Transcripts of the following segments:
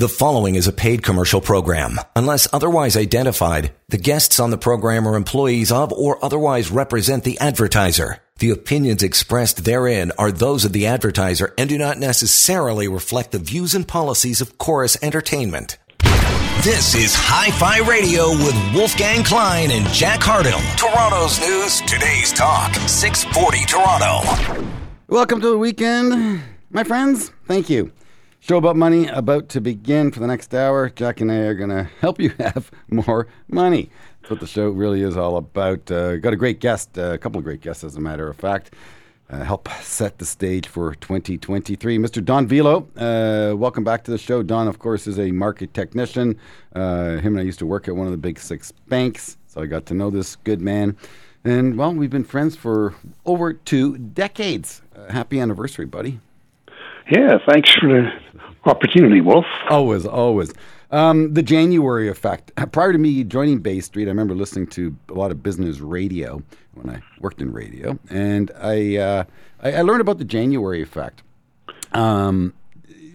The following is a paid commercial program. Unless otherwise identified, the guests on the program are employees of or otherwise represent the advertiser. The opinions expressed therein are those of the advertiser and do not necessarily reflect the views and policies of Corus Entertainment. This is Hi Fi Radio with Wolfgang Klein and Jack Hardell. Toronto's news, today's talk, 640 Toronto. Welcome to the weekend, my friends. Thank you. Show about money about to begin for the next hour. Jack and I are going to help you have more money. That's what the show really is all about. Uh, got a great guest, uh, a couple of great guests, as a matter of fact. Uh, help set the stage for 2023. Mr. Don Vialoux, uh, welcome back to the show. Don, of course, is a market technician. Uh, him and I used to work at one of the big six banks, so I got to know this good man. And, well, we've been friends for over two decades. Uh, happy anniversary, buddy. Yeah, thanks for the opportunity, Wolf. Always, always. Um, the January effect. Prior to me joining Bay Street, I remember listening to a lot of business radio when I worked in radio, and I uh, I, I, learned about the January effect. Um,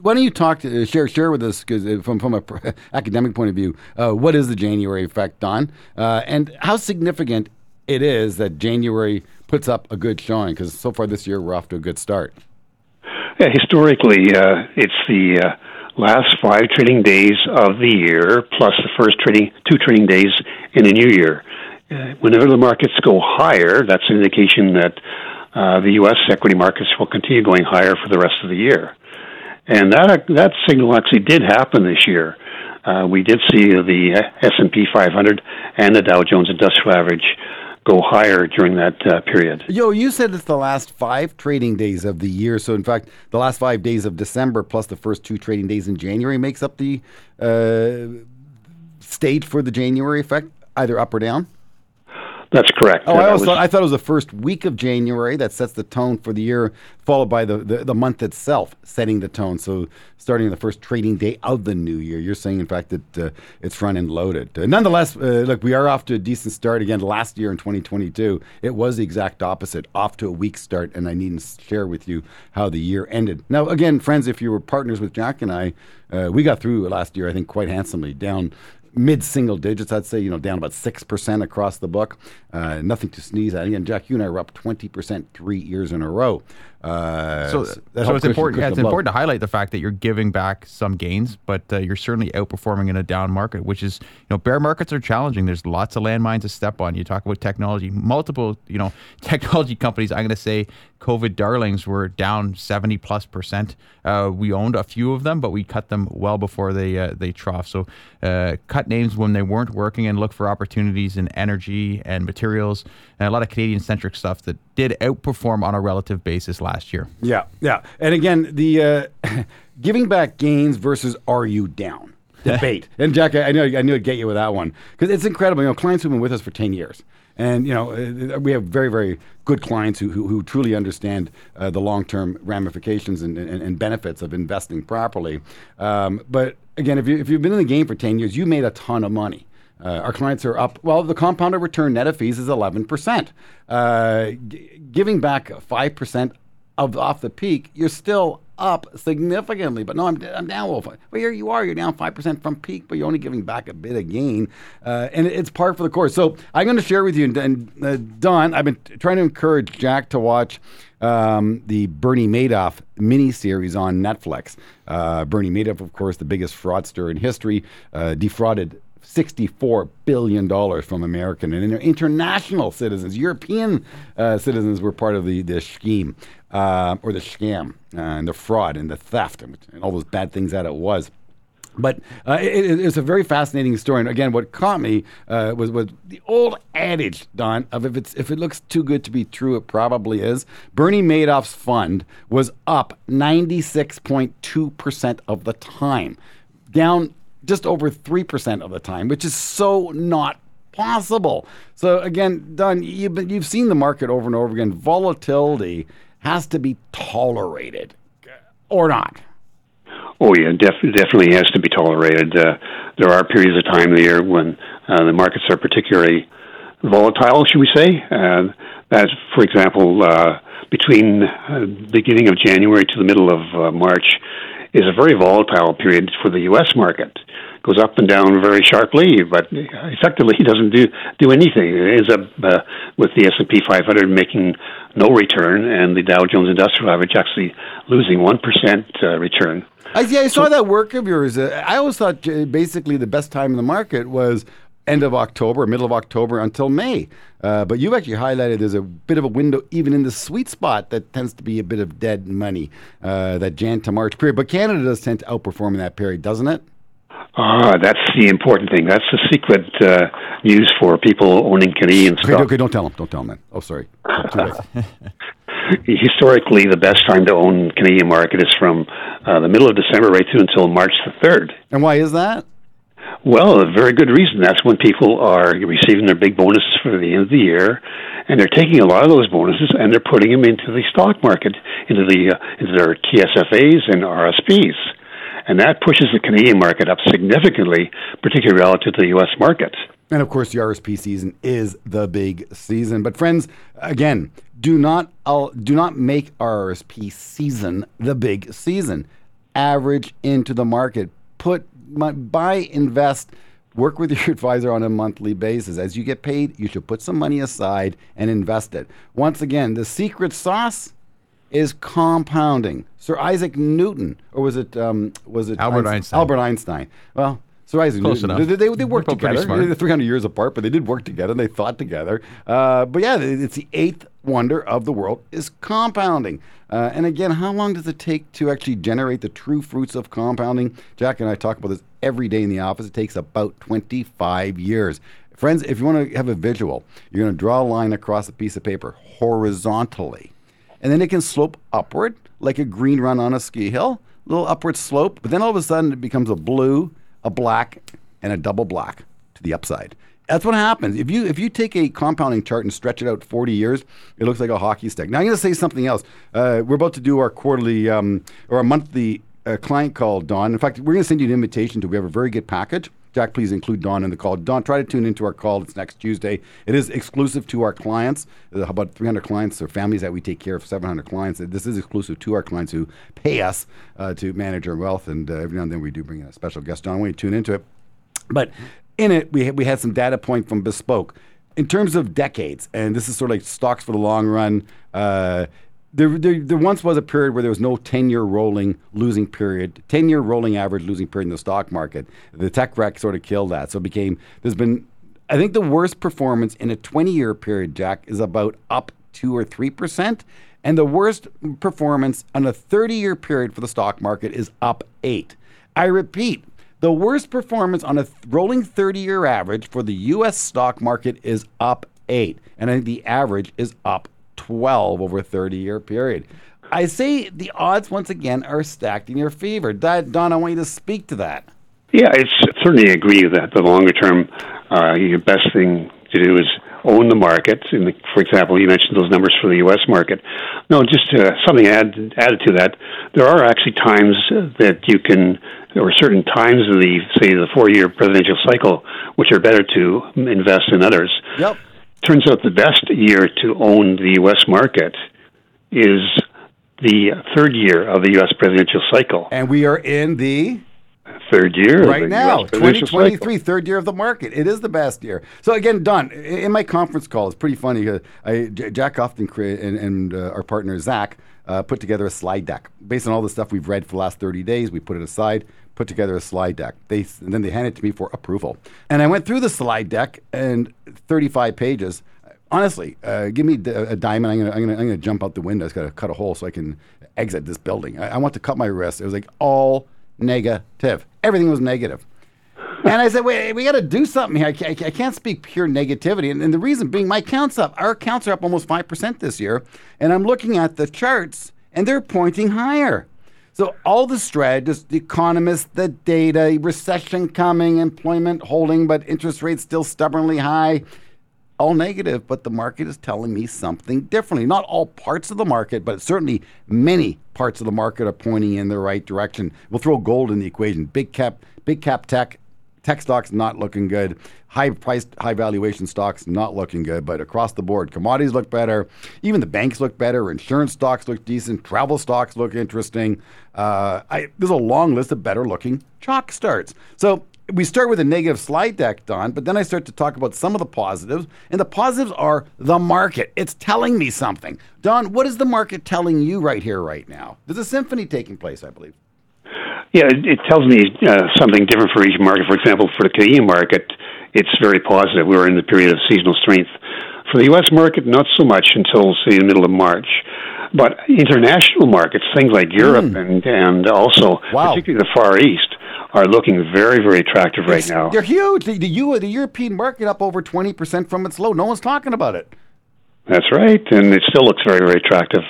why don't you talk to, uh, share share with us uh, from from a academic point of view, uh, what is the January effect, Don, uh, and how significant it is that January puts up a good showing? Because so far this year we're off to a good start. Yeah, historically, uh, it's the uh, last five trading days of the year plus the first trading two trading days in a new year. Uh, whenever the markets go higher, that's an indication that uh, the U.S. equity markets will continue going higher for the rest of the year. And that that signal actually did happen this year. Uh, we did see the S and P 500 and the Dow Jones Industrial Average go higher during that uh, period. Yo, you said it's the last five trading days of the year. So, in fact, the last five days of December plus the first two trading days in January makes up the uh, state for the January effect, either up or down. That's correct. Oh, I, was, thought, I thought it was the first week of January that sets the tone for the year, followed by the, the, the, month itself setting the tone. So, starting the first trading day of the new year, you're saying, in fact, that uh, it's front end loaded. Uh, nonetheless, uh, look, we are off to a decent start again. Last year in 2022, it was the exact opposite, off to a weak start, and I needn't share with you how the year ended. Now, again, friends, if you were partners with Jack and I, uh, we got through last year, I think, quite handsomely, down mid single digits, I'd say, you know, down about 6% across the book. Uh, nothing to sneeze at. Again, Jack, you and I were up 20% three years in a row. Uh, so, so it's important. Yeah, it's important to highlight the fact that you're giving back some gains, but uh, you're certainly outperforming in a down market, which is you know bear markets are challenging. There's lots of landmines to step on. You talk about technology, multiple you know technology companies. I'm going to say COVID darlings were down 70 plus percent. Uh, we owned a few of them, but we cut them well before they uh, they trough. So uh, cut names when they weren't working and look for opportunities in energy and materials and a lot of Canadian centric stuff that did outperform on a relative basis last year. Yeah, yeah. And again, the uh, giving back gains versus are you down debate. and Jack, I knew I knew I'd get you with that one because it's incredible. You know, clients who've been with us for ten years. And you know uh, we have very very good clients who who, who truly understand uh, the long term ramifications and, and, and, benefits of investing properly. Um, but again, if you if you've been in the game for ten years, you made a ton of money. Uh, our clients are up. Well, the compounded return net of fees is 11%. Uh, g- giving back 5% of off the peak, you're still up significantly. But no, I'm, I'm down. Well, well, here you are. You're down 5% from peak, but you're only giving back a bit of gain. Uh, and it's part for the course. So I'm going to share with you, and, and uh, Don, I've been trying to encourage Jack to watch um, the Bernie Madoff miniseries on Netflix. Uh, Bernie Madoff, of course, the biggest fraudster in history, uh, defrauded $64 billion from American and international citizens. European uh, citizens were part of the, the scheme uh, or the scam uh, and the fraud and the theft and, and, all those bad things that it was. But uh, it, it's a very fascinating story. And again, what caught me uh, was, was the old adage, Don, of if, it's, if it looks too good to be true, it probably is. Bernie Madoff's fund was up 96.2% of the time, down just over 3% of the time, which is so not possible. So again, Don, you've, you've seen the market over and over again. Volatility has to be tolerated or not. Oh yeah, def- definitely has to be tolerated. Uh, there are periods of time of the year when uh, the markets are particularly volatile, should we say? Uh, that's, for example, uh, between the uh, beginning of January to the middle of uh, March is a very volatile period for the U.S. market. Goes up and down very sharply, but effectively he doesn't do do anything. It ends up uh, with the S and P 500 making no return, and the Dow Jones Industrial Average actually losing one percent uh, return. I, yeah, I saw so, that work of yours. Uh, I always thought uh, basically the best time in the market was end of October, middle of October until May. Uh, but you've actually highlighted there's a bit of a window even in the sweet spot that tends to be a bit of dead money, uh, that Jan to March period. But Canada does tend to outperform in that period, doesn't it? Ah, that's the important thing. That's the secret uh, news for people owning Canadian stock. Okay, okay, don't tell them. Don't tell them that. Oh, sorry. Historically, the best time to own Canadian market is from uh, the middle of December right through until March the 3rd. And why is that? Well, a very good reason. That's when people are receiving their big bonuses for the end of the year, and they're taking a lot of those bonuses and they're putting them into the stock market, into the uh, into their TFSAs and RSPs, and that pushes the Canadian market up significantly, particularly relative to the U.S. market. And of course, the RSP season is the big season. But friends, again, do not I'll, do not make RSP season the big season. Average into the market. Put buy, invest, work with your advisor on a monthly basis. As you get paid, you should put some money aside and invest it. Once again, the secret sauce is compounding. Sir Isaac Newton, or was it um, was it Albert Einstein? Einstein? Albert Einstein. Well, Sir Isaac Close Newton. Enough. They, they, they worked together. They're 300 years apart, but they did work together and they thought together. Uh, but yeah, it's the eighth wonder of the world is compounding. Uh, and again, how long does it take to actually generate the true fruits of compounding? Jack and I talk about this every day in the office. It takes about 25 years. Friends, if you want to have a visual, you're going to draw a line across a piece of paper horizontally. And then it can slope upward like a green run on a ski hill, a little upward slope. But then all of a sudden it becomes a blue, a black, and a double black to the upside. That's what happens. If you if you take a compounding chart and stretch it out 40 years, it looks like a hockey stick. Now I'm going to say something else. Uh, we're about to do our quarterly um, or a monthly uh, client call, Don. In fact, we're going to send you an invitation to. We have a very good package. Jack, please include Don in the call. Don, try to tune into our call. It's next Tuesday. It is exclusive to our clients. There's about 300 clients or families that we take care of, 700 clients. This is exclusive to our clients who pay us uh, to manage our wealth. And uh, every now and then we do bring in a special guest. Don, want tune into it. But in it, we we had some data point from Bespoke. In terms of decades, and this is sort of like stocks for the long run, uh, there, there, there, once was a period where there was no 10 year rolling losing period, 10 year rolling average losing period in the stock market. The tech wreck sort of killed that. So it became, there's been, I think the worst performance in a 20 year period, Jack, is about up 2 or 3%. And the worst performance on a 30 year period for the stock market is up 8. I repeat, the worst performance on a rolling 30 year average for the US stock market is up 8. And I think the average is up 12 over a 30 year period. I say the odds, once again, are stacked in your favor. Don, I want you to speak to that. Yeah, I certainly agree that the longer term, uh, your best thing to do is own the market. In The, for example, you mentioned those numbers for the U.S. market. No, just uh, something add, added to that. There are actually times that you can or certain times in the say the four year presidential cycle which are better to invest in others. Yep. Turns out the best year to own the U.S. market is the third year of the U.S. presidential cycle. And we are in the third year right now 2023 third year of the market it is the best year so again don in my conference call it's pretty funny uh, I, jack often create and, and uh, our partner zach uh, put together a slide deck based on all the stuff we've read for the last 30 days we put it aside put together a slide deck. They and then they handed it to me for approval. And I went through the slide deck and 35 pages. Honestly, uh, give me a diamond. I'm gonna, I'm gonna, I'm gonna jump out the window. I got to cut a hole so I can exit this building. I, I want to cut my wrist. It was like all negative. Everything was negative. and I said, wait, we got to do something here. I can't, I can't speak pure negativity. And, and, the reason being, my accounts up. Our accounts are up almost 5% this year. And I'm looking at the charts, and they're pointing higher. So all the strategists, the economists, the data, recession coming, employment holding, but interest rates still stubbornly high, all negative. But the market is telling me something differently. Not all parts of the market, but certainly many parts of the market are pointing in the right direction. We'll throw gold in the equation. Big cap, big cap tech, tech stocks not looking good. High priced, high valuation stocks not looking good. But across the board, commodities look better. Even the banks look better. Insurance stocks look decent. Travel stocks look interesting. Uh, I, there's a long list of better looking chalk starts. So we start with a negative slide deck, Don, but then I start to talk about some of the positives. And the positives are the market. It's telling me something. Don, what is the market telling you right here, right now? There's a symphony taking place, I believe. Yeah, it, it tells me uh, something different for each market. For example, for the Canadian market, it's very positive. We're in the period of seasonal strength. For the U.S. market, not so much until, say, the middle of March. But international markets, things like Europe mm. and, and also wow. particularly the Far East, are looking very, very attractive right it's, now. They're huge. The, the, the European market up over 20% from its low. No one's talking about it. That's right, and it still looks very, very attractive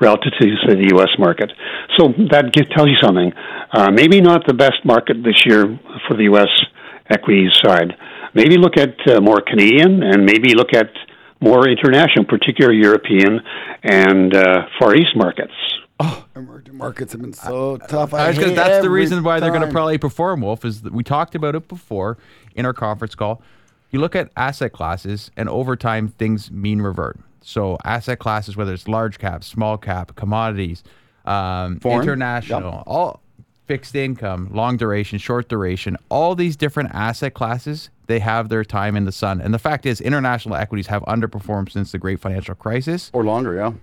relative to say, the U.S. market. So that tells you something. Uh, maybe not the best market this year for the U.S. equities side. Maybe look at uh, more Canadian, and maybe look at more international, particularly European and uh, Far East markets. Oh, emerging markets have been so I, tough. I, I that's the reason why time. they're going to probably perform. Wolf is that we talked about it before in our conference call. You look at asset classes, and over time things mean revert. So asset classes, whether it's large cap, small cap, commodities, um, international, yep. all fixed income, long duration, short duration, all these different asset classes, they have their time in the sun. And the fact is, international equities have underperformed since the great financial crisis. Or longer, yeah.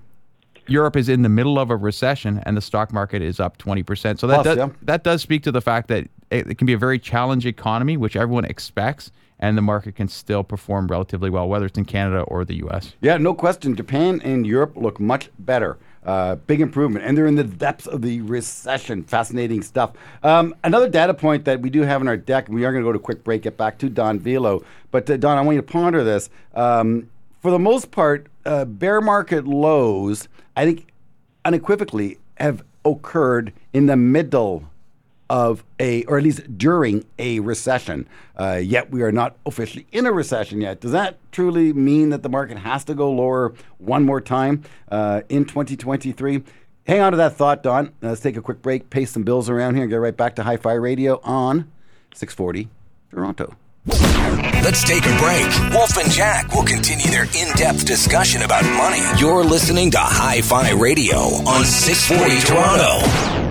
Europe is in the middle of a recession and the stock market is up 20%. So that, Plus, does, yeah. that does speak to the fact that it, it can be a very challenging economy, which everyone expects and the market can still perform relatively well, whether it's in Canada or the U.S. Yeah, no question. Japan and Europe look much better. Uh, big improvement, and they're in the depths of the recession. Fascinating stuff. Um, another data point that we do have in our deck, and we are going to go to a quick break, get back to Don Vialoux. But uh, Don, I want you to ponder this. Um, for the most part, uh, bear market lows, I think unequivocally, have occurred in the middle of a, or at least during a recession. Uh, yet we are not officially in a recession yet. Does that truly mean that the market has to go lower one more time uh, in 2023? Hang on to that thought, Don. Let's take a quick break, pay some bills around here, and get right back to Hi Fi Radio on 640 Toronto. Let's take a break. Wolf and Jack will continue their in depth discussion about money. You're listening to Hi Fi Radio on 640 Toronto.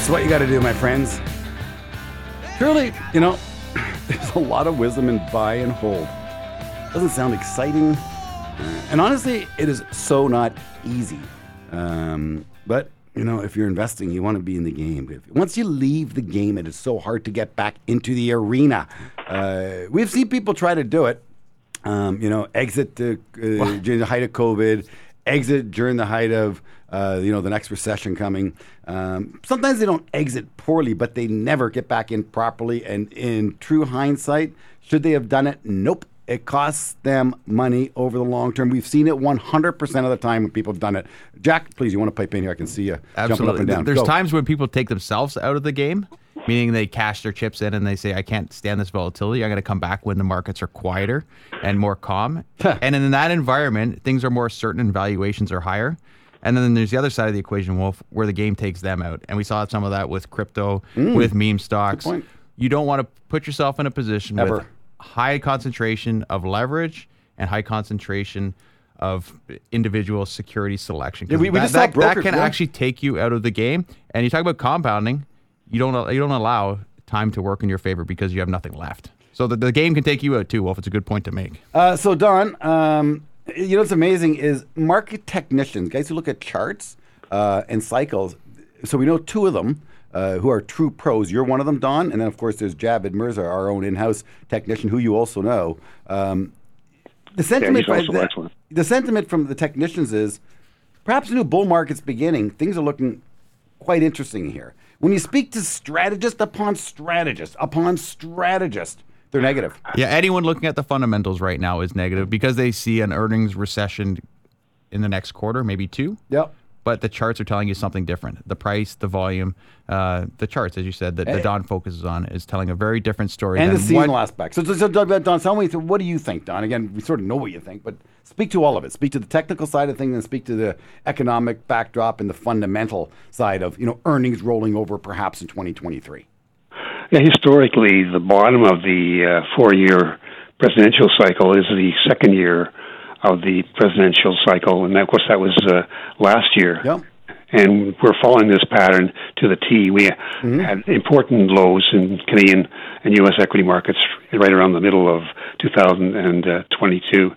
That's what you got to do, my friends. Truly, you know, there's a lot of wisdom in buy and hold. Doesn't sound exciting. And honestly, it is so not easy. Um, but, you know, if you're investing, you want to be in the game. If, once you leave the game, it is so hard to get back into the arena. Uh, we've seen people try to do it. Um, you know, exit the, uh, during the height of COVID, exit during the height of uh, you know, the next recession coming. Um, sometimes they don't exit poorly, but they never get back in properly. And in true hindsight, should they have done it? Nope. It costs them money over the long term. We've seen it 100% of the time when people have done it. Jack, please, you want to pipe in here? I can see you Absolutely. jumping up and down. There's Go. times when people take themselves out of the game, meaning they cash their chips in and they say, I can't stand this volatility. I'm going to come back when the markets are quieter and more calm. and in that environment, things are more certain and valuations are higher. And then there's the other side of the equation, Wolf, where the game takes them out. And we saw some of that with crypto, mm. with meme stocks. You don't want to put yourself in a position Ever. with high concentration of leverage and high concentration of individual security selection. Yeah, we, we that, that, that can yeah. actually take you out of the game. And you talk about compounding, you don't you don't allow time to work in your favor because you have nothing left. So the, the game can take you out too, Wolf. It's a good point to make. Uh, so Don, um, you know what's amazing is market technicians, guys who look at charts uh, and cycles. So we know two of them. Uh, who are true pros. You're one of them, Don, and then of course there's Javed Mirza, our own in-house technician, who you also know. Um, the sentiment, yeah, the, the, sentiment from the technicians is perhaps a new bull market's beginning. Things are looking quite interesting here. When you speak to strategist upon strategist upon strategist, they're negative. Yeah, anyone looking at the fundamentals right now is negative because they see an earnings recession in the next quarter, maybe two. Yep but the charts are telling you something different. The price, the volume, uh, the charts, as you said, that, that Don focuses on is telling a very different story. And the seasonal what, aspect. So, so, so, Don, tell me, what do you think, Don? Again, we sort of know what you think, but speak to all of it. Speak to the technical side of things and speak to the economic backdrop and the fundamental side of, you know, earnings rolling over perhaps in 2023. Yeah, historically, the bottom of the uh, four-year presidential cycle is the second year of the presidential cycle, and of course that was uh, last year. Yep. And we're following this pattern to the T. We mm-hmm. had important lows in Canadian and U.S. equity markets right around the middle of 2022,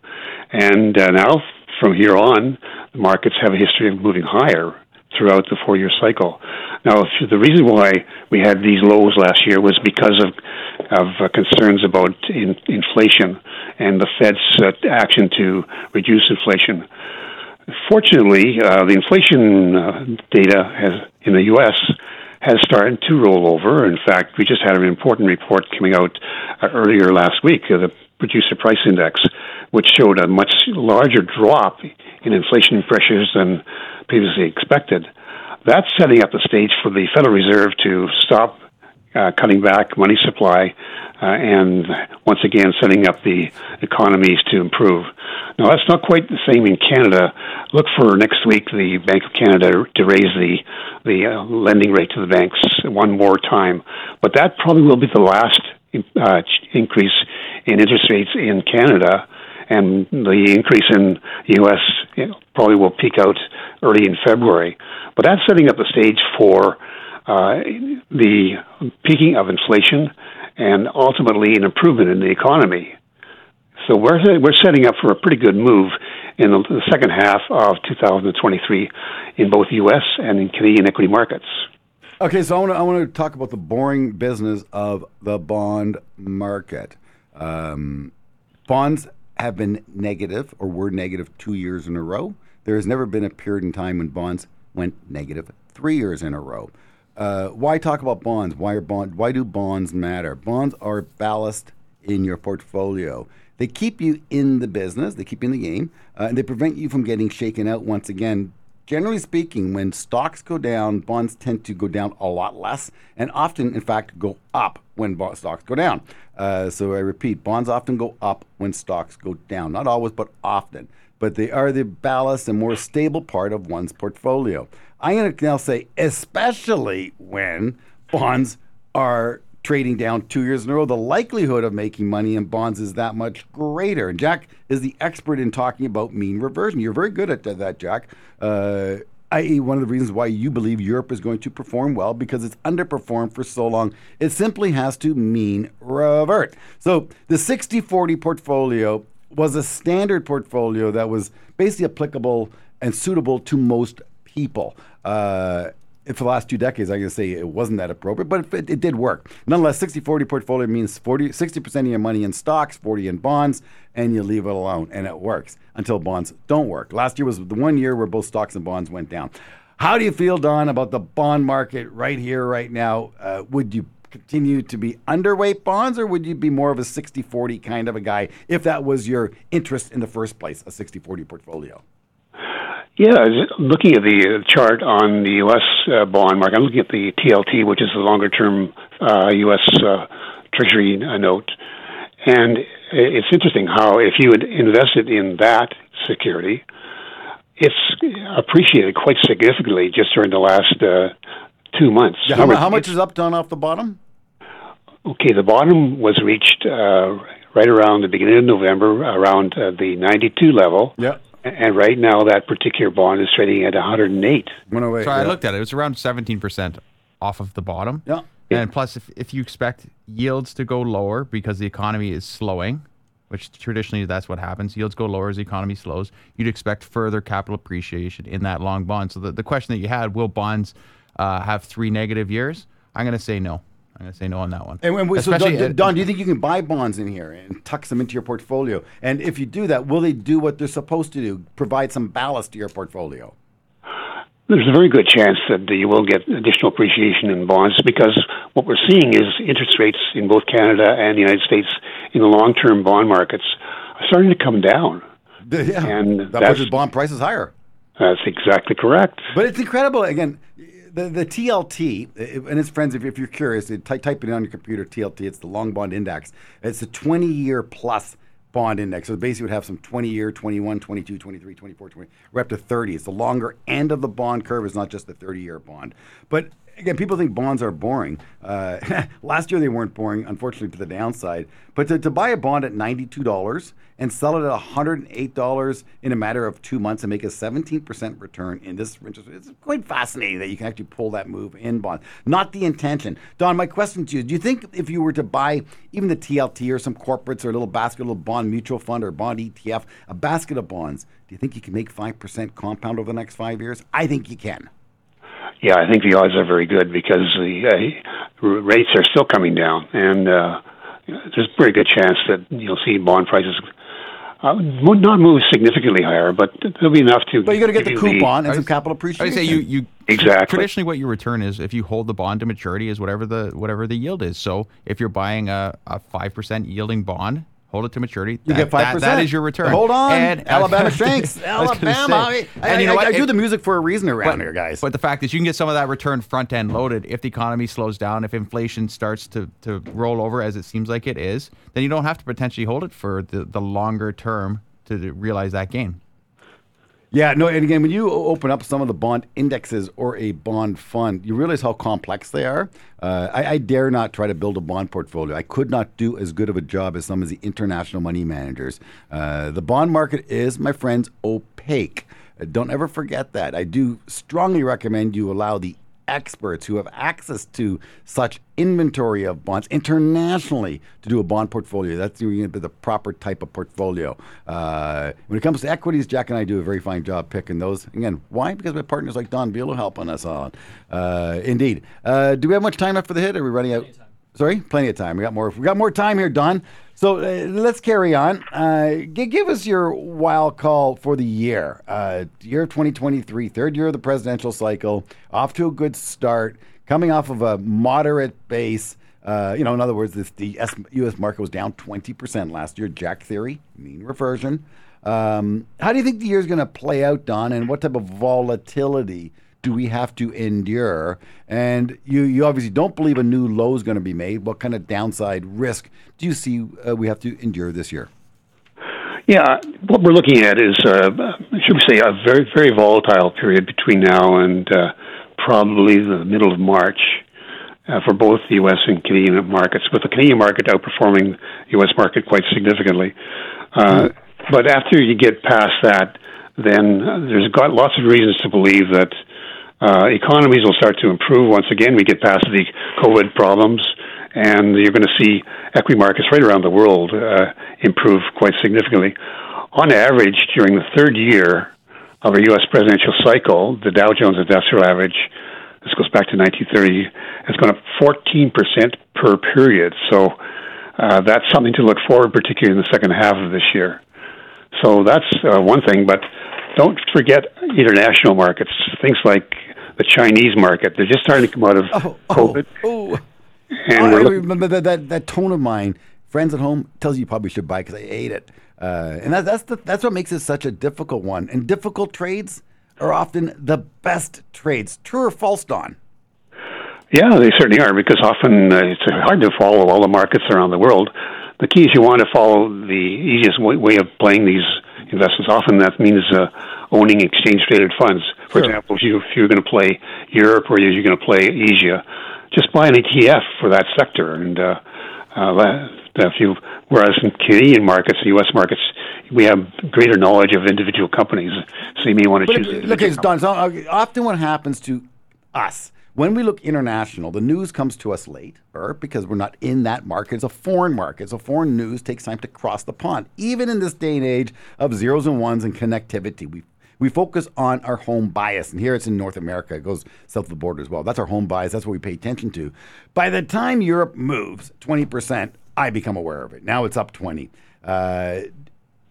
and uh, now from here on, the markets have a history of moving higher throughout the four-year cycle. Now, the reason why we had these lows last year was because of of uh, concerns about in, inflation and the Fed's uh, action to reduce inflation. Fortunately, uh, the inflation uh, data has in the U.S. has started to roll over. In fact, we just had an important report coming out uh, earlier last week, uh, the Producer Price Index, which showed a much larger drop in inflation pressures than previously expected. That's setting up the stage for the Federal Reserve to stop uh, cutting back money supply uh, and once again setting up the economies to improve. Now, that's not quite the same in Canada. Look for next week the Bank of Canada to raise the the uh, lending rate to the banks one more time, but that probably will be the last uh, increase in interest rates in Canada, and the increase in U.S. You know, probably will peak out early in February. But that's setting up the stage for uh, the peaking of inflation and ultimately an improvement in the economy. So we're we're setting up for a pretty good move in the, second half of 2023 in both U.S. and in Canadian equity markets. Okay, so I want to I want to talk about the boring business of the bond market. Um, bonds have been negative or were negative two years in a row. There has never been a period in time when bonds went negative three years in a row. Uh, why talk about bonds? Why are bond? Why do bonds matter? Bonds are ballast in your portfolio. They keep you in the business. They keep you in the game, uh, and they prevent you from getting shaken out once again. Generally speaking, when stocks go down, bonds tend to go down a lot less, and often, in fact, go up when bo- stocks go down. Uh, so I repeat, bonds often go up when stocks go down. Not always, but often. But they are the ballast and more stable part of one's portfolio. I'm going to now say, especially when bonds are trading down two years in a row, the likelihood of making money in bonds is that much greater. And Jack is the expert in talking about mean reversion. You're very good at that, Jack. Uh, i.e., one of the reasons why you believe Europe is going to perform well because it's underperformed for so long. It simply has to mean revert. So the 60 40 portfolio was a standard portfolio that was basically applicable and suitable to most people. Uh, for the last two decades, I can say it wasn't that appropriate, but it, it did work. Nonetheless, 60 40 portfolio means 40, 60% of your money in stocks, 40 in bonds, and you leave it alone. And it works until bonds don't work. Last year was the one year where both stocks and bonds went down. How do you feel, Don, about the bond market right here, right now? Uh, would you continue to be underweight bonds, or would you be more of a 60 40 kind of a guy if that was your interest in the first place, a 60 40 portfolio? Yeah, looking at the uh, chart on the U.S. Uh, bond market, I'm looking at the TLT, which is the longer term uh, U.S. Uh, Treasury uh, note. And it's interesting how if you had invested in that security, it's appreciated quite significantly just during the last uh, two months. Yeah, how, how, much is up, down off the bottom? Okay, the bottom was reached right around the beginning of November, around the 92 level. Yeah. And right now, that particular bond is trading at 108. 108. So yeah. I looked at it; it was around 17 percent off of the bottom. Yeah. And plus, if, if you expect yields to go lower because the economy is slowing, which traditionally that's what happens, yields go lower as the economy slows, you'd expect further capital appreciation in that long bond. So the, the question that you had, will bonds uh, have three negative years? I'm going to say no. I'm going to say no on that one. And, and so Don, Don, do you think you can buy bonds in here and tuck them into your portfolio? And if you do that, will they do what they're supposed to do? Provide some ballast to your portfolio? there's a very good chance that you will get additional appreciation in bonds because what we're seeing is interest rates in both Canada and the United States in the long term bond markets are starting to come down. Yeah, and that pushes bond prices higher. That's exactly correct. But it's incredible. Again, the, TLT and its friends, if, if you're curious, type, type it on your computer. TLT. It's the long bond index. It's a 20 year plus bond index. So basically, would have some 20 year, 21, 22, 23, 24, 20. We're up to 30. It's the longer end of the bond curve. It's not just the 30 year bond. But again, people think bonds are boring. Uh, last year they weren't boring, unfortunately, to the downside. But to, to buy a bond at $92 and sell it at $108 in a matter of two months and make a 17% return in this interest it's quite fascinating that you can actually pull that move in bond. Not the intention. Don, my question to you do you think if you were to buy even the TLT or some corporates or a little basket, a little bond mutual fund or bond ETF, a basket of bonds, do you think you can make 5% compound over the next five years? I think you can. Yeah, I think the odds are very good because the uh, rates are still coming down, and uh, there's a very good chance that you'll see bond prices uh, would not move significantly higher, but there'll be enough to. But you're going to get the coupon the, and some capital appreciation. I say you, you exactly. Traditionally, what your return is if you hold the bond to maturity is whatever the whatever the yield is. So if you're buying a five percent yielding bond, hold it to maturity. You that, get five percent. That, that is your return. Hold on, and, Alabama Shakes, Alabama. I, and you know what? I, I, do the music for a reason around but, here, guys. But the fact is, you can get some of that return front end loaded if the economy slows down, if inflation starts to, to roll over as it seems like it is. Then you don't have to potentially hold it for the, the longer term to realize that gain. Yeah, no, and again, when you open up some of the bond indexes or a bond fund, you realize how complex they are. Uh, I, I, dare not try to build a bond portfolio. I could not do as good of a job as some of the international money managers. Uh, the bond market is, my friends, opaque. Uh, don't ever forget that. I do strongly recommend you allow the experts who have access to such inventory of bonds internationally to do a bond portfolio. That's the, proper type of portfolio. Uh, when it comes to equities, Jack and I do a very fine job picking those. Again, why? Because we have partners like Don Beal helping us on. Uh, indeed. Uh, do we have much time left for the hit? Are we running out? Sorry, plenty of time. We got more. We got more time here, Don. So uh, let's carry on. Uh, g- give us your wild call for the year. Uh, year 2023, third year of the presidential cycle, off to a good start, coming off of a moderate base. Uh, you know, in other words, this, the U.S. market was down 20% last year. Jack theory, mean reversion. Um, how do you think the year is going to play out, Don, and what type of volatility do we have to endure? And you, you obviously don't believe a new low is going to be made. What kind of downside risk do you see uh, we have to endure this year? Yeah, what we're looking at is, uh, should we say, a very, very volatile period between now and uh, probably the middle of March uh, for both the U.S. and Canadian markets, with the Canadian market outperforming the U.S. market quite significantly. Uh, but after you get past that, then there's got lots of reasons to believe that uh, economies will start to improve once again. We get past the COVID problems, and you're going to see equity markets right around the world uh, improve quite significantly. On average, during the third year of a U.S. presidential cycle, the Dow Jones Industrial Average, this goes back to 1930, has gone up 14% per period. So uh, that's something to look forward, particularly in the second half of this year. So that's uh, one thing, but don't forget international markets. Things like the Chinese market. They're just starting to come out of oh, oh COVID. Oh, oh. And I remember that, that, that tone of mine. Friends at home tells you you probably should buy because I ate it, uh, and that, that's the, that's what makes it such a difficult one. And difficult trades are often the best trades. True or false, Don? Yeah, they certainly are because often uh, it's hard to follow all the markets around the world. The key is you want to follow the easiest way, way of playing these investments. Often that means uh, owning exchange traded funds. For sure. example, if, you, if you're going to play Europe or you're going to play Asia, just buy an ETF for that sector. And uh, uh, if you, whereas in Canadian markets, U.S. markets, we have greater knowledge of individual companies, so you may want to but choose. look, it's done. So uh, often, what happens to us when we look international, the news comes to us late, or because we're not in that market. It's a foreign market. So foreign news takes time to cross the pond. Even in this day and age of zeros and ones and connectivity, we we focus on our home bias. And here it's in North America. It goes south of the border as well. That's our home bias. That's what we pay attention to. By the time Europe moves 20%, I become aware of it. Now it's up 20. Uh,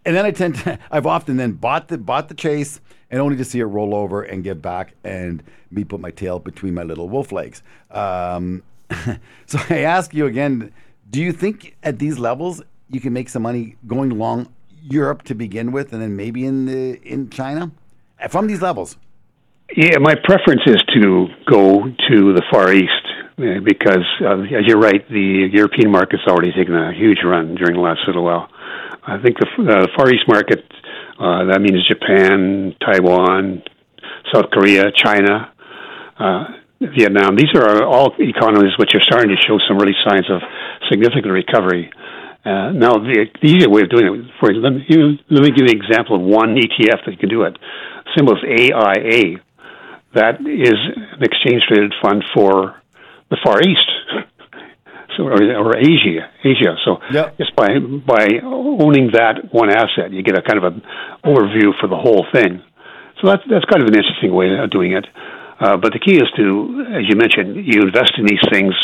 and then I tend to, I've often then bought the bought the chase and only to see it roll over and give back and me put my tail between my little wolf legs. Um, so I ask you again, do you think at these levels you can make some money going long Europe to begin with, and then maybe in the in China from these levels? Yeah, my preference is to go to the Far East uh, because, uh, as you're right, the European market's already taken a huge run during the last little while. I think the uh, Far East market, uh, that means Japan, Taiwan, South Korea, China, uh, Vietnam. These are all economies which are starting to show some really signs of significant recovery. Uh, now, the, the easier way of doing it, for let me, let me give you an example of one ETF that you can do it. Symbol is AIA. That is an exchange traded fund for the Far East, so or, or Asia, Asia. So yep. just by by owning that one asset, you get a kind of an overview for the whole thing. So that's that's kind of an interesting way of doing it. Uh, but the key is to, as you mentioned, you invest in these things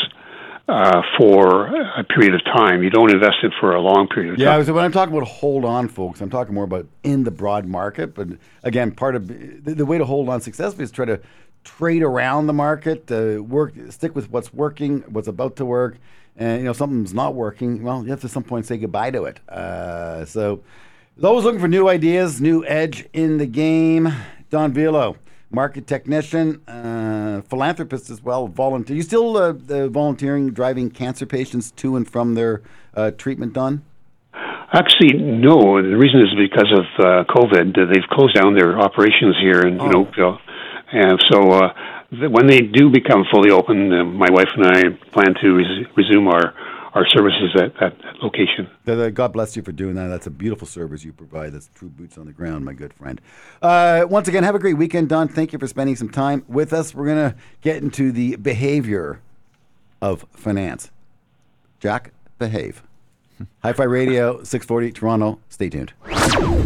uh, for a period of time. You don't invest it for a long period of yeah, time. Yeah, so when I'm talking about hold on, folks, I'm talking more about in the broad market. But again, part of the, the way to hold on successfully is try to trade around the market, uh, work, stick with what's working, what's about to work, and you know something's not working. Well, you have to at some point say goodbye to it. Uh, so, those looking for new ideas, new edge in the game, Don Vialoux market technician, uh, philanthropist as well, volunteer. You still uh, volunteering, driving cancer patients to and from their uh, treatment done? Actually, no. The reason is because of uh, COVID. They've closed down their operations here in, oh. Oakville, and so uh, when they do become fully open, uh, my wife and I plan to res- resume our our services at that location. God bless you for doing that. That's a beautiful service you provide. That's true boots on the ground, my good friend. Uh, once again, have a great weekend, Don. Thank you for spending some time with us. We're going to get into the behavior of finance. Jack, behave. Hi Fi Radio, 640 Toronto. Stay tuned.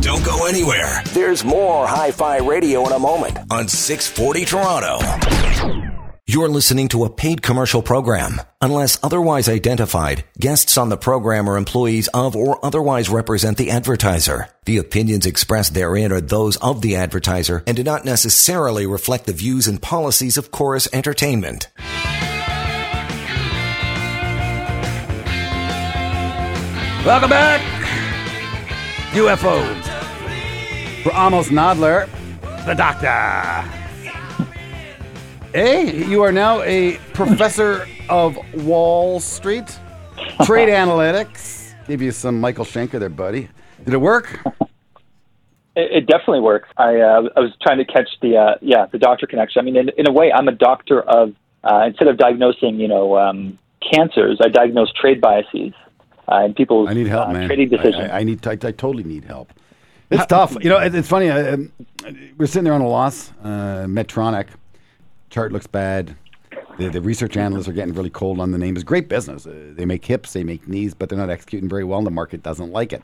Don't go anywhere. There's more Hi Fi Radio in a moment on 640 Toronto. You're listening to a paid commercial program. Unless otherwise identified, guests on the program are employees of or otherwise represent the advertiser. The opinions expressed therein are those of the advertiser and do not necessarily reflect the views and policies of Corus Entertainment. Welcome back. UFOs. For Amos Nadler, the doctor. Hey, you are now a professor of Wall Street, trade analytics. Give you some Michael Schenker there, buddy. Did it work? It, it definitely works. I uh, I was trying to catch the uh, yeah the doctor connection. I mean, in, in a way, I'm a doctor of uh, instead of diagnosing you know um, cancers, I diagnose trade biases uh, and people's I need help, uh, man. trading decisions. I, I, I need I, I, totally need help. It's tough. You know, it, it's funny. Uh, we're sitting there on a loss. Uh, Medtronic chart looks bad. The, the, research analysts are getting really cold on the name. It's great business. Uh, they make hips, they make knees, but they're not executing very well, and the market doesn't like it.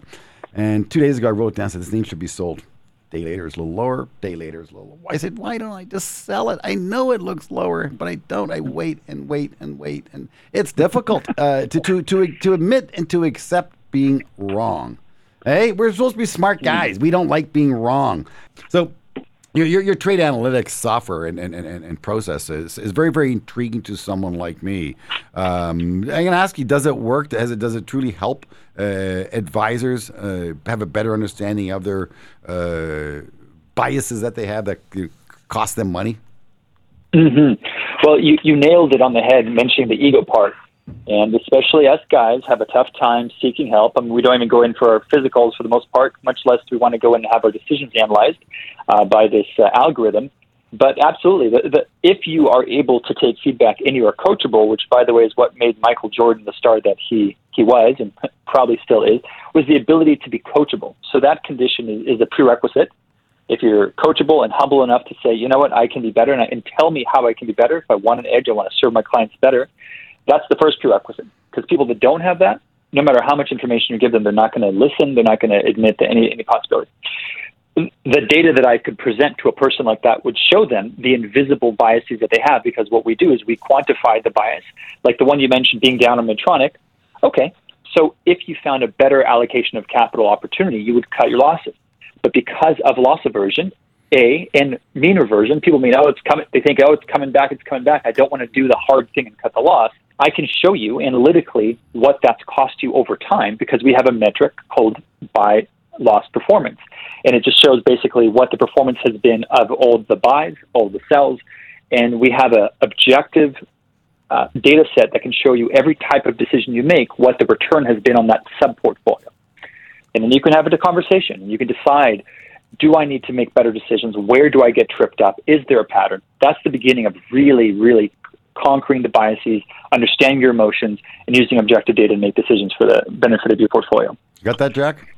And two days ago, I wrote down, said this name should be sold. Day later, it's a little lower. Day later, it's a little lower. I said, why don't I just sell it? I know it looks lower, but I don't. I wait and wait and wait. And it's difficult uh, to, to, to, to admit and to accept being wrong. Hey, we're supposed to be smart guys. We don't like being wrong. So your, your, your, trade analytics software and, and, and, and processes is very, very intriguing to someone like me. Um, I'm going to ask you, does it work? Does it, does it truly help uh, advisors uh, have a better understanding of their uh, biases that they have that cost them money? Mm-hmm. Well, you, you nailed it on the head mentioning the ego part. And especially us guys have a tough time seeking help. I mean, we don't even go in for our physicals for the most part, much less do we want to go in and have our decisions analyzed uh, by this uh, algorithm. But absolutely, the, the, if you are able to take feedback and you are coachable, which by the way is what made Michael Jordan the star that he, he was and probably still is, was the ability to be coachable. So that condition is, is a prerequisite. If you're coachable and humble enough to say, you know what, I can be better, and, I, and tell me how I can be better. If I want an edge, I want to serve my clients better that's the first prerequisite. Because people that don't have that, no matter how much information you give them, they're not going to listen. They're not going to admit to any any possibility. The data that I could present to a person like that would show them the invisible biases that they have. Because what we do is we quantify the bias, like the one you mentioned being down on Medtronic. Okay, So if you found a better allocation of capital opportunity, you would cut your losses. But because of loss aversion, A, and mean reversion, people mean, oh, it's coming, they think, oh, it's coming back, it's coming back. I don't want to do the hard thing and cut the loss. I can show you analytically what that's cost you over time because we have a metric called buy loss performance. And it just shows basically what the performance has been of all the buys, all the sells. And we have an objective uh, data set that can show you every type of decision you make, what the return has been on that sub portfolio. And then you can have a conversation. You can decide do I need to make better decisions? Where do I get tripped up? Is there a pattern? That's the beginning of really, really conquering the biases, understanding your emotions, and using objective data to make decisions for the benefit of your portfolio. Got that, Jack?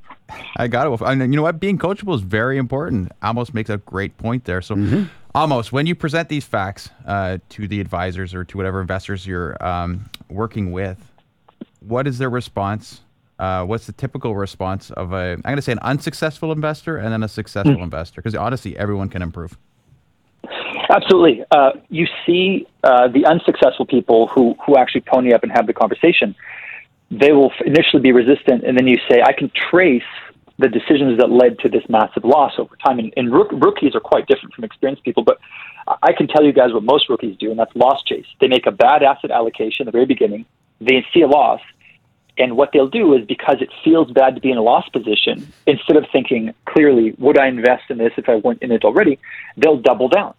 I got it. And you know what? Being coachable is very important. Amos makes a great point there. So, mm-hmm. Amos, when you present these facts uh, to the advisors or to whatever investors you're um, working with, what is their response? Uh, what's the typical response of a, I'm going to say an unsuccessful investor and then a successful mm-hmm. investor? Because honestly, everyone can improve. Absolutely. Uh, you see uh, the unsuccessful people who, who actually pony up and have the conversation. They will initially be resistant, and then you say, I can trace the decisions that led to this massive loss over time. And, and rook, rookies are quite different from experienced people, but I can tell you guys what most rookies do, and that's loss chase. They make a bad asset allocation at the very beginning, they see a loss, and what they'll do is because it feels bad to be in a loss position, instead of thinking clearly, would I invest in this if I weren't in it already, they'll double down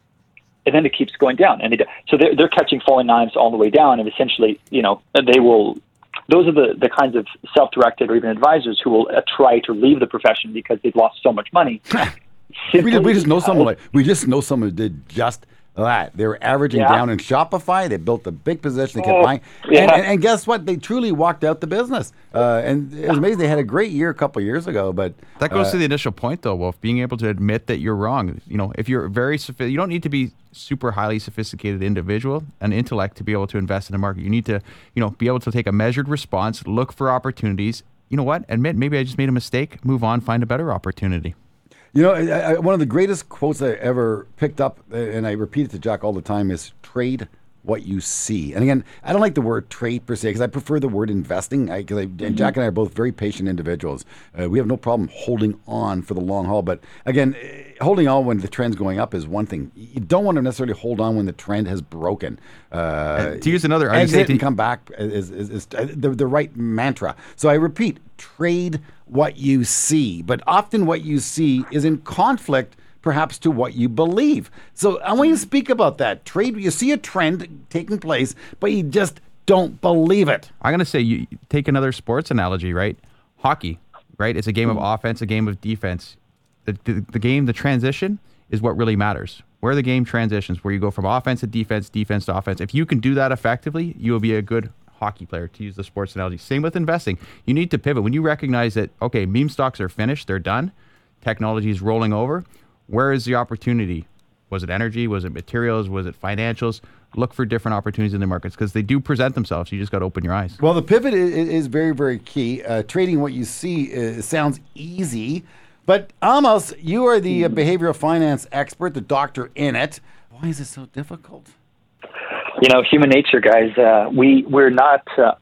and then it keeps going down. And they, so they're, they're catching falling knives all the way down, and essentially, you know, they will. Those are the, the kinds of self-directed or even advisors who will uh, try to leave the profession because they've lost so much money. we, just, we just know someone like we just know someone who did just that. They were averaging yeah. down in Shopify. They built a big position. They kept oh, buying. Yeah. And, and, and, guess what? They truly walked out the business. Uh, and it was amazing. They had a great year a couple years ago. But that goes uh, to the initial point, though, Wolf. Being able to admit that you're wrong. You know, if you're very sophisticated, you don't need to be super highly sophisticated individual and intellect to be able to invest in the market. You need to, you know, be able to take a measured response, look for opportunities. You know what? Admit maybe I just made a mistake. Move on. Find a better opportunity. You know, I, I, one of the greatest quotes I ever picked up, and I repeat it to Jack all the time, is trade what you see. And again, I don't like the word trade per se because I prefer the word investing. I, I, mm-hmm. Jack and I are both very patient individuals. Uh, we have no problem holding on for the long haul. But again, uh, holding on when the trend's going up is one thing. You don't want to necessarily hold on when the trend has broken. Uh, to use another, exit and come back is, is, is, is the, the right mantra. So I repeat, trade what you see, but often what you see is in conflict perhaps to what you believe. So I want you to speak about that. Trade you see a trend taking place, but you just don't believe it. I'm going to say you take another sports analogy, right? Hockey, right? It's a game of hmm. offense, a game of defense. The, the, the game, the transition is what really matters. Where the game transitions, where you go from offense to defense, defense to offense. If you can do that effectively, you will be a good hockey player, to use the sports analogy. Same with investing. You need to pivot. When you recognize that, okay, meme stocks are finished, they're done, technology is rolling over, where is the opportunity? Was it energy? Was it materials? Was it financials? Look for different opportunities in the markets because they do present themselves. You just got to open your eyes. Well, the pivot is, is very, very key. Uh, trading what you see uh, sounds easy, but Amos, you are the uh, behavioral finance expert, the doctor in it. Why is it so difficult? you know, human nature, guys. Uh, we we're not uh,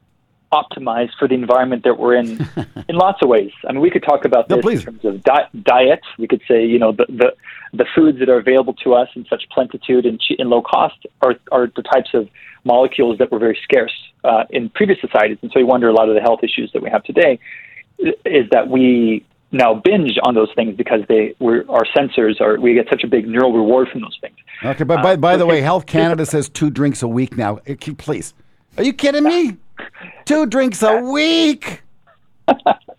optimized for the environment that we're in in lots of ways. I mean, we could talk about this no, in terms of di- diet. We could say, you know, the, the the foods that are available to us in such plenitude and, che- and low cost are are the types of molecules that were very scarce uh, in previous societies, and so we wonder a lot of the health issues that we have today is that we now binge on those things because they were our sensors are we get such a big neural reward from those things. Okay, but by, uh, by the way, Health Canada says two drinks a week now. Uh, please, are you kidding me? Two drinks a week.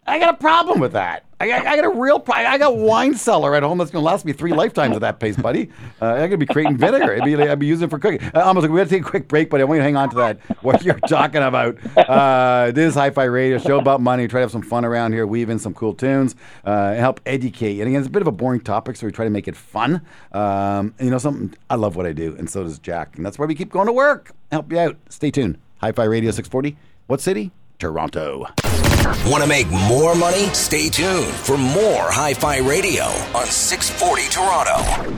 I got a problem with that. I got, I got a real problem. I got wine cellar at home that's going to last me three lifetimes at that pace, buddy. Uh, I'm going to be creating vinegar. I'd be, I'd be using it for cooking. Uh, almost like we got to take a quick break, but I want you to hang on to that. What you're talking about. Uh, this is Hi-Fi Radio, show about money. Try to have some fun around here, weave in some cool tunes, uh, help educate. And again, it's a bit of a boring topic, so we try to make it fun. Um, you know something? I love what I do, and so does Jack. And that's why we keep going to work. Help you out. Stay tuned. Hi-Fi Radio 640. What city? Toronto. Want to make more money? Stay tuned for more Hi Fi Radio on 640 Toronto.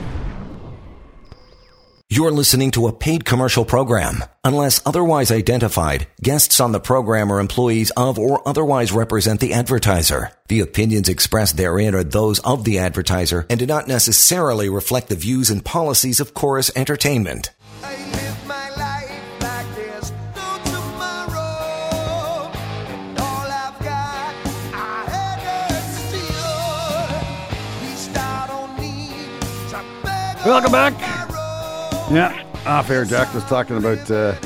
You're listening to a paid commercial program. Unless otherwise identified, guests on the program are employees of or otherwise represent the advertiser. The opinions expressed therein are those of the advertiser and do not necessarily reflect the views and policies of Corus Entertainment. Welcome back. Yeah, off air. Jack was talking about uh,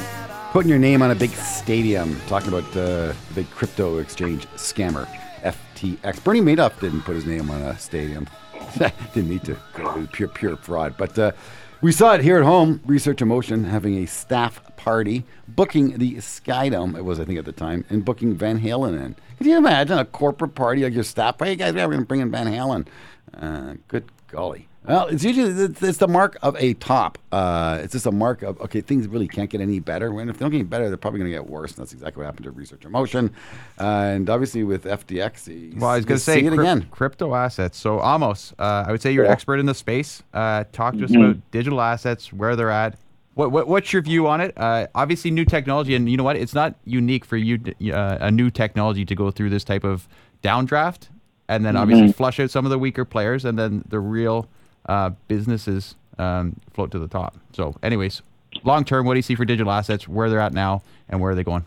putting your name on a big stadium. Talking about uh, the big crypto exchange scammer, FTX. Bernie Madoff didn't put his name on a stadium. didn't need to. It was pure, pure fraud. But uh, we saw it here at home. Research In Motion having a staff party, booking the Skydome. It was, I think, at the time, and booking Van Halen in. Can you imagine a corporate party like your staff? Hey guys, we're going to bring in Van Halen. Uh, good golly. Well, it's usually it's the mark of a top. Uh, it's just a mark of okay, things really can't get any better. When if they don't get any better, they're probably going to get worse. And that's exactly what happened to Research In Motion, uh, and obviously with FTX. Well, I was going to say it again. Crypto assets. So Amos, uh, I would say you're yeah. an expert in the space. Uh, talk to us mm-hmm. about digital assets, where they're at. What, what, what's your view on it? Uh, obviously, new technology, and you know what? It's not unique for you, uh, a new technology, to go through this type of downdraft, and then obviously mm-hmm. flush out some of the weaker players, and then the real uh, businesses um, float to the top. So, anyways, long term, what do you see for digital assets? Where they're at now, and where are they going?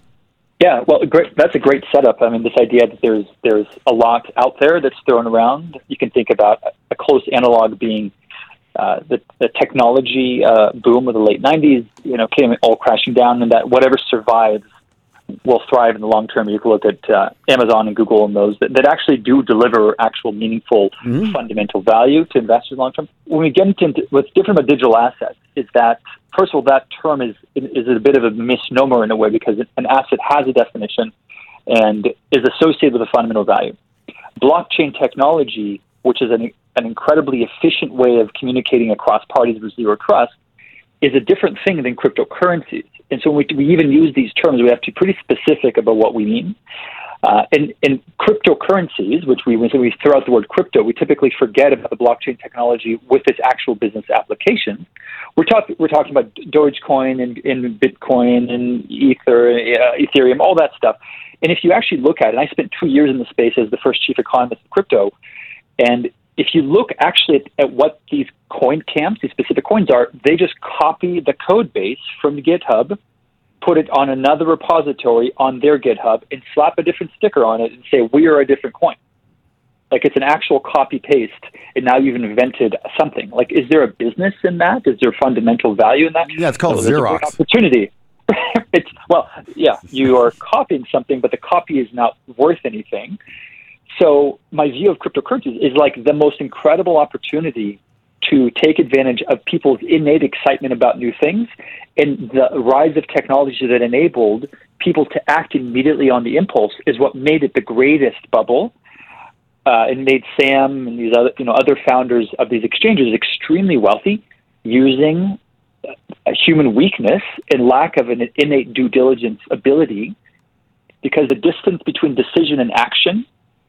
Yeah, well, great. That's a great setup. I mean, this idea that there's there's a lot out there that's thrown around. You can think about a close analog being uh, the, the technology uh, boom of the late '90s. You know, came all crashing down, and that whatever survives will thrive in the long term. You can look at uh, Amazon and Google and those that, that actually do deliver actual meaningful mm-hmm. fundamental value to investors long term. When we get into what's different about digital assets is that first of all that term is is a bit of a misnomer in a way because an asset has a definition and is associated with a fundamental value. Blockchain technology, which is an, an incredibly efficient way of communicating across parties with zero trust, is a different thing than cryptocurrencies. And so when we, we even use these terms, we have to be pretty specific about what we mean. Uh, and, and cryptocurrencies, which we, when we throw out the word crypto, we typically forget about the blockchain technology with its actual business application. We're, talk, we're talking about Dogecoin and, and Bitcoin and Ether, uh, Ethereum, all that stuff. And if you actually look at it, I spent two years in the space as the first chief economist of crypto, and if you look actually at, at, what these coin camps, these specific coins are, they just copy the code base from GitHub, put it on another repository on their GitHub, and slap a different sticker on it and say, we are a different coin. Like it's an actual copy paste, and now you've invented something. Like, is there a business in that? Is there fundamental value in that? Yeah, it's called no, Xerox. Opportunity. it's well, yeah, you are copying something, but the copy is not worth anything. So my view of cryptocurrencies is like the most incredible opportunity to take advantage of people's innate excitement about new things and the rise of technology that enabled people to act immediately on the impulse is what made it the greatest bubble. Uh, and made Sam and these other you know other founders of these exchanges extremely wealthy using a human weakness and lack of an innate due diligence ability because the distance between decision and action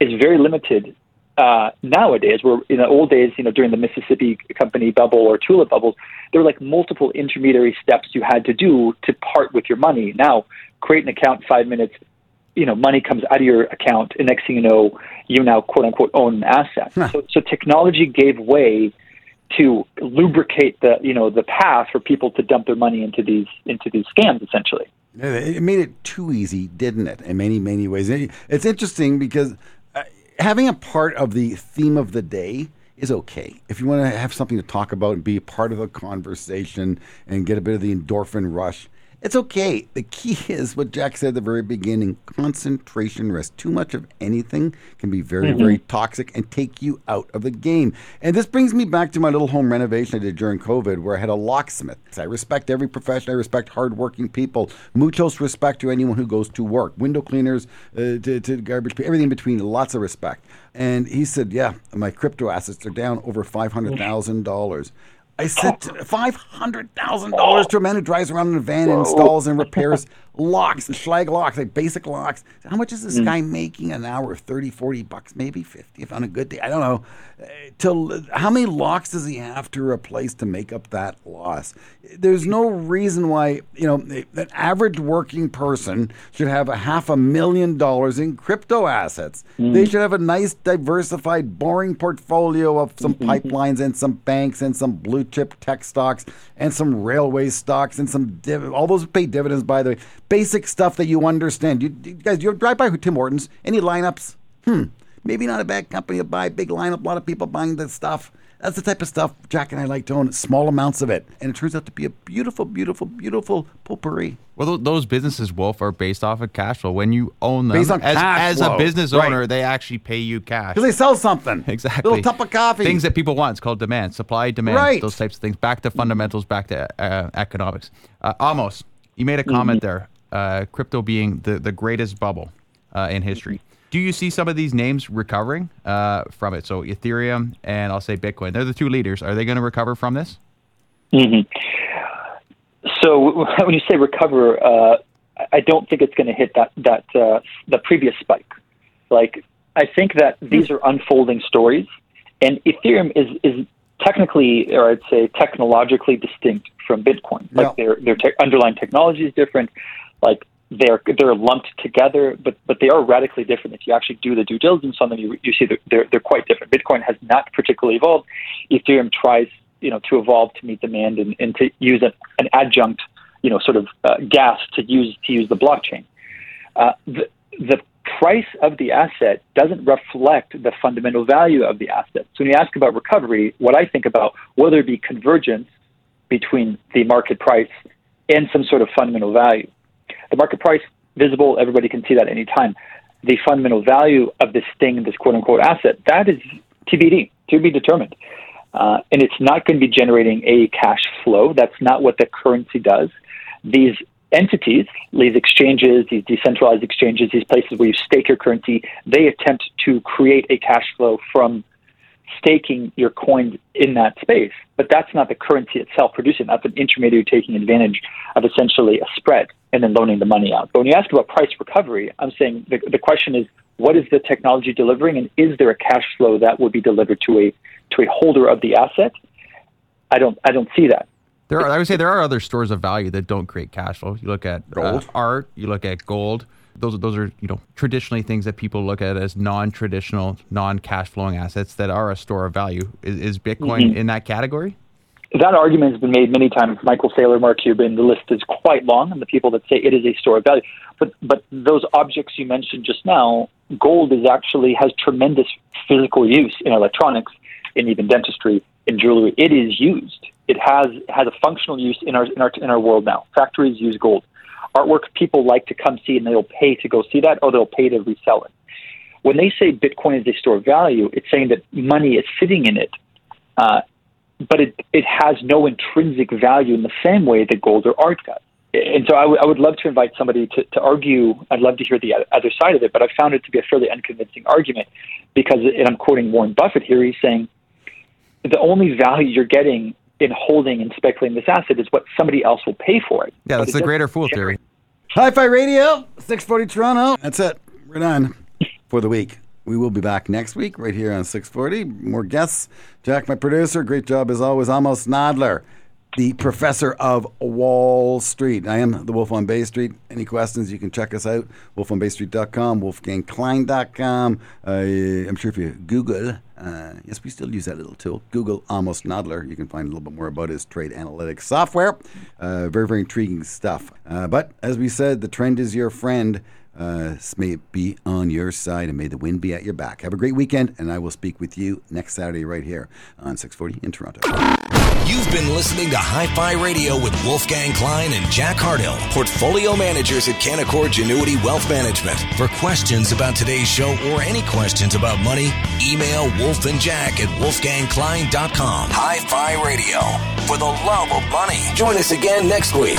is very limited uh, nowadays. Where in the old days, you know, during the Mississippi Company bubble or tulip bubbles, there were like multiple intermediary steps you had to do to part with your money. Now, create an account, five minutes, you know, money comes out of your account, and next thing you know, you now quote unquote own an asset. Huh. So, so technology gave way to lubricate the you know the path for people to dump their money into these into these scams essentially. It made it too easy, didn't it? In many many ways. It's interesting because having a part of the theme of the day is okay. If you want to have something to talk about and be a part of the conversation and get a bit of the endorphin rush, it's okay. The key is what Jack said at the very beginning concentration rest. Too much of anything can be very, mm-hmm. very toxic and take you out of the game. And this brings me back to my little home renovation I did during COVID where I had a locksmith. I respect every profession, I respect hardworking people. Muchos respect to anyone who goes to work. Window cleaners uh, to, to garbage, everything in between, lots of respect. And he said, Yeah, my crypto assets are down over $500,000. I said five hundred thousand dollars to a man who drives around in a van and installs and repairs locks Schlage locks, like basic locks. How much is this mm. guy making an hour? 30, 40 bucks, maybe 50 if on a good day. I don't know. Uh, till, how many locks does he have to replace to make up that loss? There's no reason why, you know, an average working person should have a half a million dollars in crypto assets. Mm. They should have a nice, diversified, boring portfolio of some mm-hmm. pipelines and some banks and some blue chip tech stocks and some railway stocks and some div- all those pay dividends by the way basic stuff that you understand. You, you guys, you drive by Tim Hortons. Any lineups? Hmm. Maybe not a bad company to buy. Big lineup. A lot of people buying this stuff. That's the type of stuff Jack and I like to own. Small amounts of it, and it turns out to be a beautiful, beautiful, beautiful potpourri. Well, those businesses, Wolf, are based off of cash flow. When you own them, based on as, cash as flow. a business owner, right. they actually pay you cash because they sell something. Exactly, a little cup of coffee. Things that people want. It's called demand, supply, demand. Right. Those types of things. Back to fundamentals. Back to uh, economics. Uh, Amos, you made a comment mm-hmm. there uh, crypto being the, the greatest bubble uh, in history. Do you see some of these names recovering uh, from it? So Ethereum and I'll say Bitcoin, they're the two leaders. Are they going to recover from this? Mm-hmm. So when you say recover, uh, I don't think it's going to hit that that uh, the previous spike. Like I think that these are unfolding stories, and Ethereum is is technically, or I'd say technologically distinct from Bitcoin. Like yeah. their their te- underlying technology is different like they're they're lumped together, but but they are radically different. If you actually do the due diligence on them, you you see they're they're quite different. Bitcoin has not particularly evolved. Ethereum tries you know to evolve to meet demand and, and to use an, an adjunct you know sort of uh, gas to use to use the blockchain. Uh, the the price of the asset doesn't reflect the fundamental value of the asset. So when you ask about recovery, what I think about whether it be convergence between the market price and some sort of fundamental value. The market price visible, everybody can see that anytime. The fundamental value of this thing, this quote unquote asset, that is TBD, to be determined. Uh, and it's not going to be generating a cash flow. That's not what the currency does. These entities, these exchanges, these decentralized exchanges, these places where you stake your currency, they attempt to create a cash flow from staking your coins in that space. But that's not the currency itself producing. That's an intermediary taking advantage of essentially a spread and then loaning the money out. But when you ask about price recovery, I'm saying the, the question is what is the technology delivering and is there a cash flow that would be delivered to a to a holder of the asset? I don't I don't see that. There are, I would say there are other stores of value that don't create cash flow. You look at uh, art, you look at gold those those are you know traditionally things that people look at as non-traditional, non-cash flowing assets that are a store of value. Is, is Bitcoin mm-hmm. in that category? That argument has been made many times. Michael Saylor, Mark Cuban. The list is quite long, and the people that say it is a store of value. But but those objects you mentioned just now, gold is actually has tremendous physical use in electronics, in even dentistry, in jewelry. It is used. It has has a functional use in our in our in our world now. Factories use gold artwork people like to come see and they'll pay to go see that or they'll pay to resell it. When they say Bitcoin is a store of value, it's saying that money is sitting in it, uh, but it, it has no intrinsic value in the same way that gold or art does. And so I, w- I would love to invite somebody to, to argue. I'd love to hear the other side of it, but I found it to be a fairly unconvincing argument because, and I'm quoting Warren Buffett here, he's saying the only value you're getting in holding and speculating this asset is what somebody else will pay for it. Yeah, that's the greater fool theory. Hi-Fi Radio, 640 Toronto. That's it. We're done for the week. We will be back next week right here on 640. More guests. Jack, my producer. Great job as always. Amos Nadler, the professor of Wall Street. I am the Wolf on Bay Street. Any questions, you can check us out. WolfOnBayStreet.com, WolfgangKlein.com. Uh, I'm sure if you Google uh, yes, we still use that little tool. Google Amos Nadler. You can find a little bit more about his trade analytics software. Uh, very, very intriguing stuff. Uh, but as we said, the trend is your friend. Uh, may it be on your side and may the wind be at your back. Have a great weekend, and I will speak with you next Saturday right here on 640 in Toronto. You've been listening to Hi Fi Radio with Wolfgang Klein and Jack Hardill, portfolio managers at Canaccord Genuity Wealth Management. For questions about today's show or any questions about money, email Wolf and Jack at wolfgangklein.com. Hi Fi Radio, for the love of money. Join us again next week.